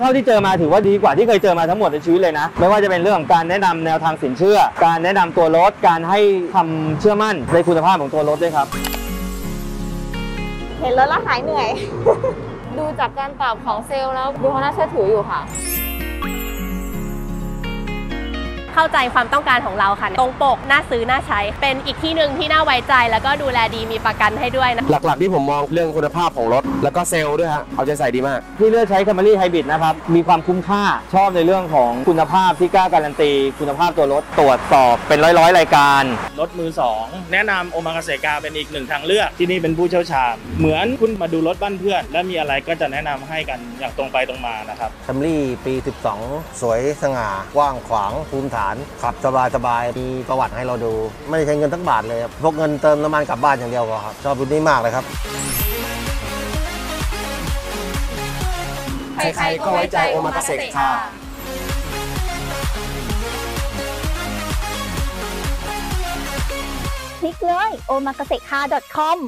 เท่าที่เจอมาถือว่าดีกว่าที่เคยเจอมาทั้งหมดในชีวิตเลยนะ ไม่ว่าจะเป็นเรื่องของการแนะนำแนวทางสินเชื่อ การแนะนำตัวรถ การให้คำเชื่อมั่นในคุณภาพของตัวรถด้วยครับ เห็นแล้วแล้วหายเหนื่อย ดูจากการตอบของเซลล์แล้วดูเขาน่าเชื่อถืออยู่ค่ะ เข้าใจความต้องการของเราค่ะ ตรงปกน่าซื้อน่าใช้ เป็นอีกที่หนึ่งที่น่าไว้ใจ แล้วก็ดูแลดีมีประกันให้ด้วยนะหลักๆที่ผมมองเรื่องคุณภาพของรถ แล้วก็เซลล์ด้วยฮะเอาใจใส่ดีมาก ที่เลือกใช้ Camry Hybrid นะครับ มีความคุ้มค่าชอบในเรื่องของคุณภาพที่กล้าการันตี คุณภาพตัวรถตรวจสอบเป็นร้อยๆรายการรถมือสองแนะนำโอมากาเซกาเป็นอีกหนึ่งทางเลือกที่นี่เป็นผู้เชี่ยวชาญเหมือนคุณมาดูรถบ้านเพื่อน และมีอะไรก็จะแนะนำให้กันอย่างตรงไปตรงมานะครับแคมรี่ปี 12 สวยสง่ากว้างขวางภูมิฐานขับสบายสบายมีประวัติให้เราดู ไม่ได้ใช้เงินทั้งบาทเลยครับพกเงินเติมน้ำมันกลับบ้านอย่างเดียวก็ครับชอบรุ่นนี้มากเลยครับใครๆก็ไว้ใจโอมากาเสะค่ะคลิกเลย o m a k a s e k a c o m